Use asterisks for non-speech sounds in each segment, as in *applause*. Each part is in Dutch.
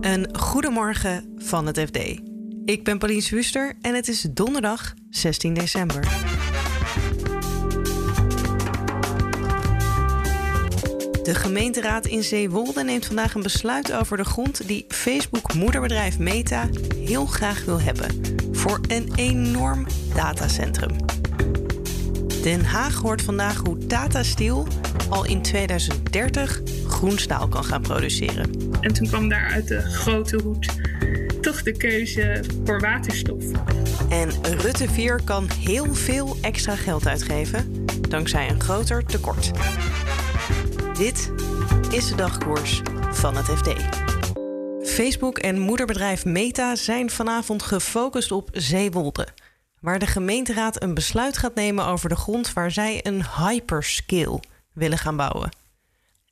Een goedemorgen van het FD. Ik ben Pauline Wuster en het is donderdag 16 december. De gemeenteraad in Zeewolde neemt vandaag een besluit over de grond die Facebook-moederbedrijf Meta heel graag wil hebben voor een enorm datacentrum. Den Haag hoort vandaag hoe Tata Steel al in 2030 groen staal kan gaan produceren. En toen kwam daar uit de grote hoed toch de keuze voor waterstof. En Rutte 4 kan heel veel extra geld uitgeven dankzij een groter tekort. Dit is de dagkoers van het FD. Facebook en moederbedrijf Meta zijn vanavond gefocust op Zeewolde, waar de gemeenteraad een besluit gaat nemen over de grond waar zij een hyperscale willen gaan bouwen.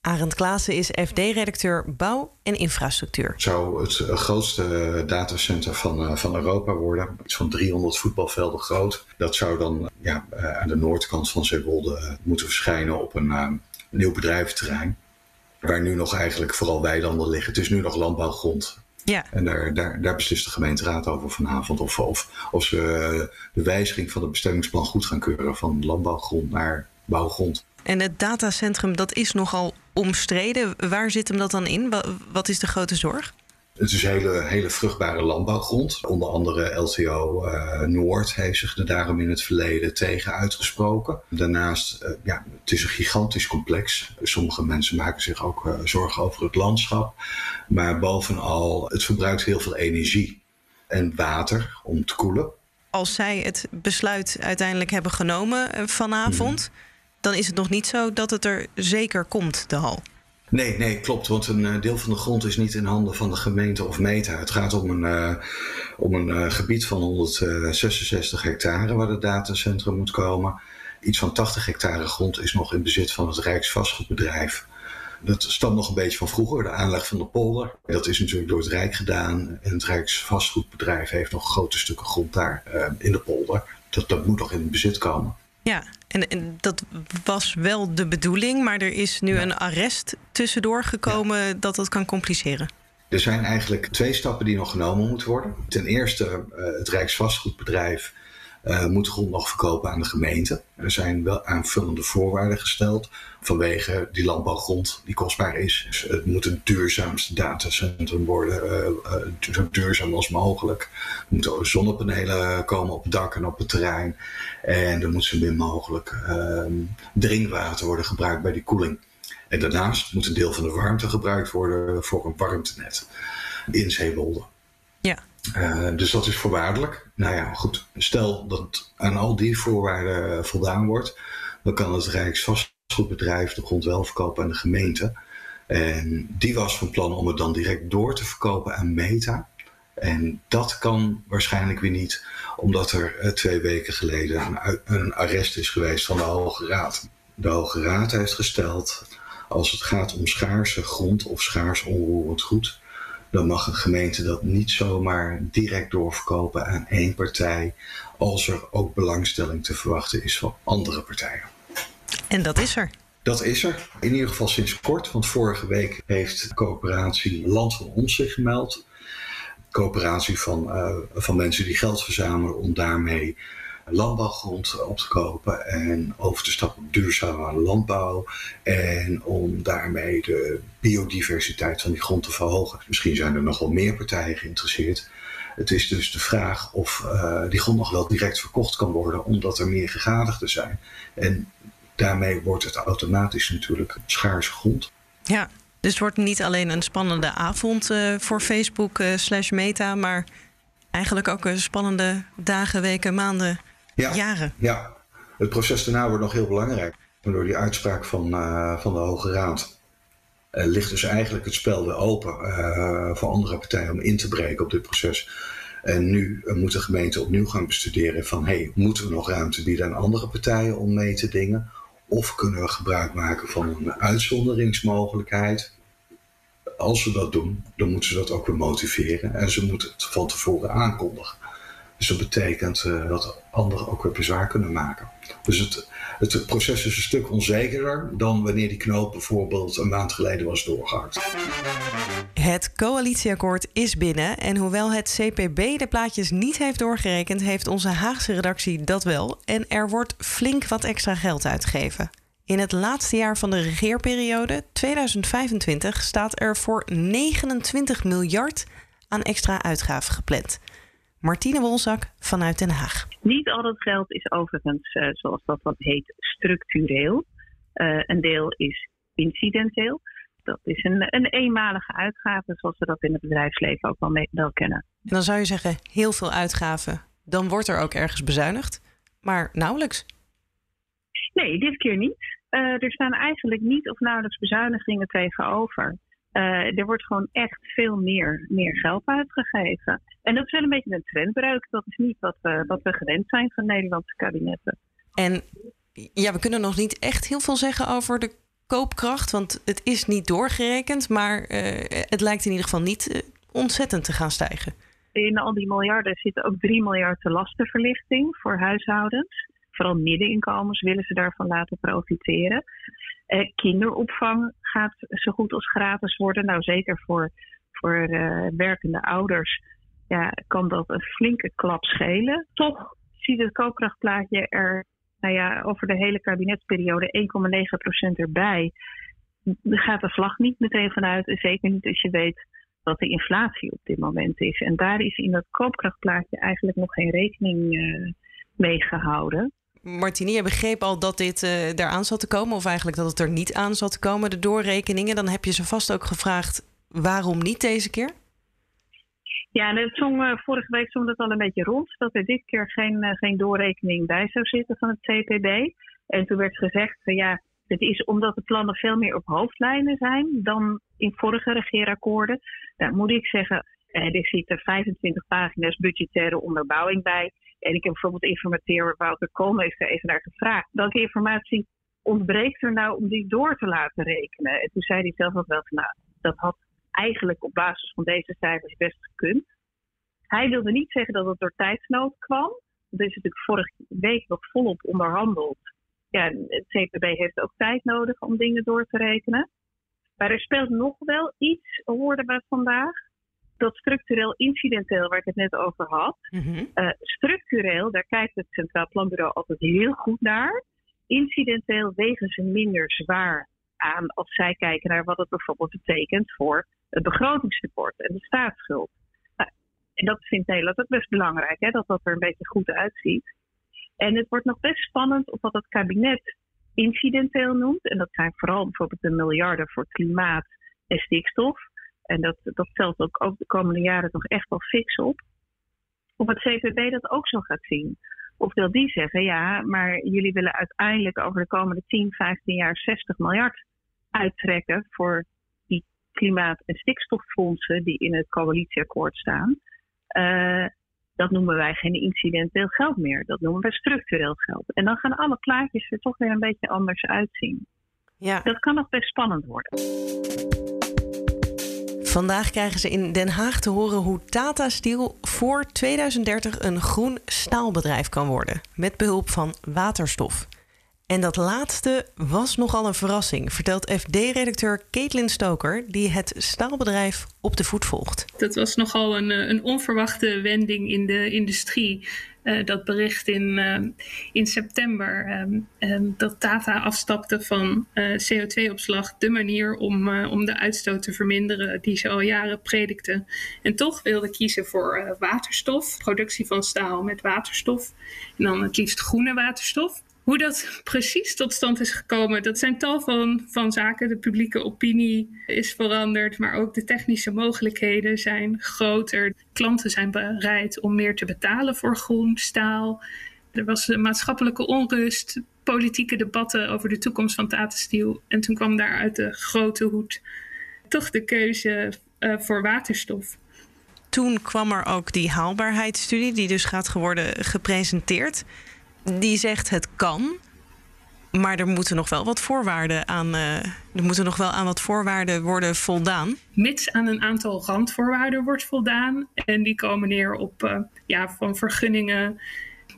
Arend Klaassen is FD-redacteur Bouw en Infrastructuur. Het zou het grootste datacenter van, eh, van Europa worden. Iets van 300 voetbalvelden groot. Dat zou dan ja, eh, aan de noordkant van Zeewolde eh, moeten verschijnen op een nieuw bedrijventerrein. Waar nu nog eigenlijk vooral weilanden liggen. Het is nu nog landbouwgrond. Ja. En daar, daar, daar beslist de gemeenteraad over vanavond. Of, of, of ze de wijziging van het bestemmingsplan goed gaan keuren. Van landbouwgrond naar bouwgrond. En het datacentrum, dat is nogal omstreden. Waar zit hem dat dan in? Wat is de grote zorg? Het is hele, hele vruchtbare landbouwgrond. Onder andere LTO uh, eh, Noord heeft zich er daarom in het verleden tegen uitgesproken. Daarnaast, uh, ja, het is een gigantisch complex. Sommige mensen maken zich ook uh, zorgen over het landschap. Maar bovenal, het verbruikt heel veel energie en water om te koelen. Als zij het besluit uiteindelijk hebben genomen vanavond... Mhm dan is het nog niet zo dat het er zeker komt, de hal. Nee, nee, klopt. Want een eh, deel van de grond is niet in handen van de gemeente of meta. Het gaat om een, uh, om een uh, gebied van 166 hectare waar het datacentrum moet komen. Iets van 80 hectare grond is nog in bezit van het Rijksvastgoedbedrijf. Dat stamt nog een beetje van vroeger, de aanleg van de polder. Dat is natuurlijk door het Rijk gedaan. En het Rijksvastgoedbedrijf heeft nog grote stukken grond daar in de polder. Dat, dat moet nog in bezit komen. Ja, en, en, dat was wel de bedoeling, maar er is nu een arrest tussendoor gekomen dat dat kan compliceren. Er zijn eigenlijk twee stappen die nog genomen moeten worden. Ten eerste, uh, het Rijksvastgoedbedrijf uh, moet grond nog verkopen aan de gemeente. Er zijn wel aanvullende voorwaarden gesteld vanwege die landbouwgrond die kostbaar is. Dus het moet het duurzaamste datacentrum worden, uh, zo duurzaam als mogelijk. Er moeten zonnepanelen komen op het dak en op het terrein. En er moet zo min mogelijk ehm, drinkwater worden gebruikt bij die koeling. En daarnaast moet een deel van de warmte gebruikt worden voor een warmtenet in Zeewolde. Uh, dus dat is voorwaardelijk. Nou ja, goed. Stel dat aan al die voorwaarden voldaan wordt, dan kan het Rijksvastgoedbedrijf de grond wel verkopen aan de gemeente. En die was van plan om het dan direct door te verkopen aan Meta. En dat kan waarschijnlijk weer niet, omdat er uh, twee weken geleden een, een arrest is geweest van de Hoge Raad. De Hoge Raad heeft gesteld, als het gaat om schaarse grond of schaars onroerend goed, dan mag een gemeente dat niet zomaar direct doorverkopen aan één partij, als er ook belangstelling te verwachten is van andere partijen. En dat is er. Dat is er. In ieder geval sinds kort, want vorige week heeft de coöperatie Land van Ons zich gemeld. Coöperatie van, uh, van mensen die geld verzamelen om daarmee landbouwgrond op te kopen en over te stappen op duurzame landbouw. En om daarmee de biodiversiteit van die grond te verhogen. Misschien zijn er nog wel meer partijen geïnteresseerd. Het is dus de vraag of uh, die grond nog wel direct verkocht kan worden, omdat er meer gegadigden zijn. En daarmee wordt het automatisch natuurlijk schaarse grond. Ja, dus het wordt niet alleen een spannende avond uh, voor Facebook slash Meta, maar eigenlijk ook spannende dagen, weken, maanden ja, jaren. Ja, het proces daarna wordt nog heel belangrijk. Door die uitspraak van, uh, van de Hoge Raad uh, ligt dus eigenlijk het spel weer open uh, voor andere partijen om in te breken op dit proces. En nu moet de gemeente opnieuw gaan bestuderen van hey, moeten we nog ruimte bieden aan andere partijen om mee te dingen? Of kunnen we gebruik maken van een uitzonderingsmogelijkheid? Als we dat doen, dan moeten ze dat ook weer motiveren en ze moeten het van tevoren aankondigen. Dus dat betekent uh, dat anderen ook weer bezwaar kunnen maken. Dus het, het proces is een stuk onzekerder dan wanneer die knoop bijvoorbeeld een maand geleden was doorgehakt. Het coalitieakkoord is binnen en hoewel het CPB de plaatjes niet heeft doorgerekend, heeft onze Haagse redactie dat wel en er wordt flink wat extra geld uitgegeven. In het laatste jaar van de regeerperiode, 2025, staat er voor 29 miljard aan extra uitgaven gepland. Martine Wolzak vanuit Den Haag. Niet al dat geld is overigens, uh, zoals dat wat heet, structureel. Uh, een deel is incidenteel. Dat is een, een eenmalige uitgave, zoals we dat in het bedrijfsleven ook wel, mee, wel kennen. En dan zou je zeggen, heel veel uitgaven. Dan wordt er ook ergens bezuinigd, maar nauwelijks. Nee, dit keer niet. Uh, er staan eigenlijk niet of nauwelijks bezuinigingen tegenover. Uh, er wordt gewoon echt veel meer, meer geld uitgegeven. En dat is wel een beetje een trendbreuk. Dat is niet wat we, wat we gewend zijn van Nederlandse kabinetten. En ja, we kunnen nog niet echt heel veel zeggen over de koopkracht, want het is niet doorgerekend, maar uh, het lijkt in ieder geval niet ontzettend te gaan stijgen. In al die miljarden zitten ook 3 miljard lastenverlichting voor huishoudens vooral middeninkomens willen ze daarvan laten profiteren. Eh, kinderopvang gaat zo goed als gratis worden. Nou, zeker voor, voor werkende ouders ja, kan dat een flinke klap schelen. Toch ziet het koopkrachtplaatje er nou ja, over de hele kabinetsperiode 1,9% erbij. Daar gaat de vlag niet meteen vanuit. Zeker niet als je weet wat de inflatie op dit moment is. En daar is in dat koopkrachtplaatje eigenlijk nog geen rekening uh, mee gehouden. Martini, je begreep al dat dit uh, eraan zat te komen, of eigenlijk dat het er niet aan zat te komen, de doorrekeningen. Dan heb je ze vast ook gevraagd waarom niet deze keer? Ja, dat zong, uh, vorige week zong dat al een beetje rond, dat er dit keer geen, uh, geen doorrekening bij zou zitten van het CPB. En toen werd gezegd, ja, het is omdat de plannen veel meer op hoofdlijnen zijn dan in vorige regeerakkoorden. Daar moet ik zeggen, er zitten 25 pagina's budgettaire onderbouwing bij. En ik heb bijvoorbeeld informateur Wouter Kool heeft er even naar gevraagd. Welke informatie ontbreekt er nou om die door te laten rekenen? En toen zei hij zelf ook wel nou, dat had eigenlijk op basis van deze cijfers best gekund. Hij wilde niet zeggen dat het door tijdsnood kwam. Dat is natuurlijk vorige week nog volop onderhandeld. Ja, het CPB heeft ook tijd nodig om dingen door te rekenen. Maar er speelt nog wel iets, hoorden we vandaag dat structureel incidenteel, waar ik het net over had. Mm-hmm. uh, structureel, daar kijkt het Centraal Planbureau altijd heel goed naar. Incidenteel wegen ze minder zwaar aan als zij kijken naar wat het bijvoorbeeld betekent voor het begrotingstekort en de staatsschuld. Nou, en dat vindt Nederland ook best belangrijk, hè, dat dat er een beetje goed uitziet. En het wordt nog best spannend of wat het kabinet incidenteel noemt. En dat zijn vooral bijvoorbeeld de miljarden voor klimaat en stikstof. En dat, dat telt ook, ook de komende jaren nog echt wel fix op. Of het CPB dat ook zo gaat zien. Of wil die zeggen, ja, maar jullie willen uiteindelijk over de komende 10, 15 jaar 60 miljard uittrekken voor klimaat- en stikstoffondsen die in het coalitieakkoord staan. Uh, dat noemen wij geen incidenteel geld meer. Dat noemen wij structureel geld. En dan gaan alle plaatjes er toch weer een beetje anders uitzien. Ja. Dat kan nog best spannend worden. Vandaag krijgen ze in Den Haag te horen hoe Tata Steel voor 2030 een groen staalbedrijf kan worden. Met behulp van waterstof. En dat laatste was nogal een verrassing, vertelt FD-redacteur Caitlin Stoker, die het staalbedrijf op de voet volgt. Dat was nogal een, eh, een onverwachte wending in de industrie. Uh, dat bericht in, uh, in september um, dat Tata afstapte van CO2-opslag, de manier om, om de uitstoot te verminderen die ze al jaren predikten. En toch wilde kiezen voor waterstof, productie van staal met waterstof. En dan het liefst groene waterstof. Hoe dat precies tot stand is gekomen, dat zijn tal van, van zaken. De publieke opinie is veranderd, maar ook de technische mogelijkheden zijn groter. Klanten zijn bereid om meer te betalen voor groen staal. Er was maatschappelijke onrust, politieke debatten over de toekomst van Tata Steel. En toen kwam daar uit de grote hoed toch de keuze uh, voor waterstof. Toen kwam er ook die haalbaarheidsstudie, die dus gaat worden gepresenteerd die zegt het kan. Maar er moeten nog wel wat voorwaarden aan. Uh, er moeten nog wel aan wat voorwaarden worden voldaan. Mits aan een aantal randvoorwaarden wordt voldaan. En die komen neer op uh, ja, van vergunningen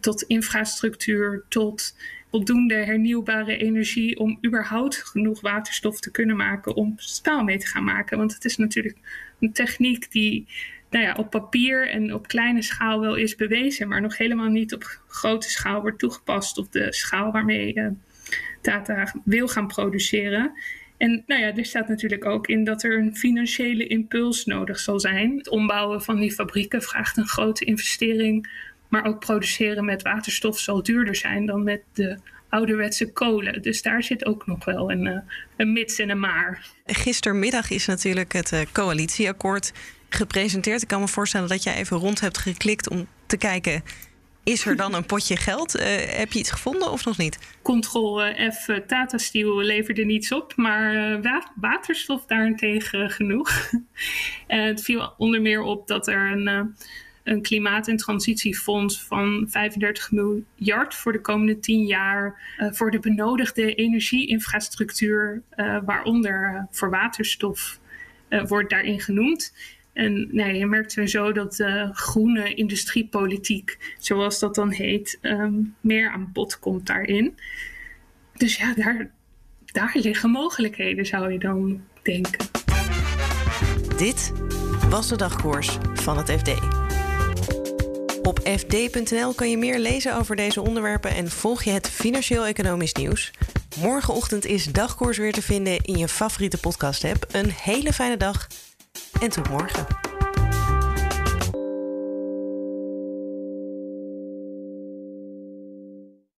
tot infrastructuur, tot voldoende hernieuwbare energie om überhaupt genoeg waterstof te kunnen maken om staal mee te gaan maken. Want het is natuurlijk een techniek die nou ja, op papier en op kleine schaal wel is bewezen, maar nog helemaal niet op grote schaal wordt toegepast op de schaal waarmee uh, Tata wil gaan produceren. En nou ja, er staat natuurlijk ook in dat er een financiële impuls nodig zal zijn. Het ombouwen van die fabrieken vraagt een grote investering, maar ook produceren met waterstof zal duurder zijn dan met de ouderwetse kolen. Dus daar zit ook nog wel een, uh, een mits en een maar. Gistermiddag is natuurlijk het uh, coalitieakkoord gepresenteerd. Ik kan me voorstellen dat jij even rond hebt geklikt om te kijken. Is er dan een potje geld? Uh, heb je iets gevonden of nog niet? Ctrl F Tata Steel leverde niets op, maar waterstof daarentegen genoeg. *laughs* het viel onder meer op dat er een een klimaat- en transitiefonds van 35 miljard voor de komende 10 jaar voor de benodigde energieinfrastructuur, waaronder voor waterstof, wordt daarin genoemd. En nee, je merkt sowieso dat de groene industriepolitiek, zoals dat dan heet, um, meer aan bod komt daarin. Dus ja, daar, daar liggen mogelijkheden, zou je dan denken. Dit was de dagkoers van het FD. Op fd.nl kan je meer lezen over deze onderwerpen en volg je het financieel-economisch nieuws. Morgenochtend is dagkoers weer te vinden in je favoriete podcast-app. Een hele fijne dag en tot morgen.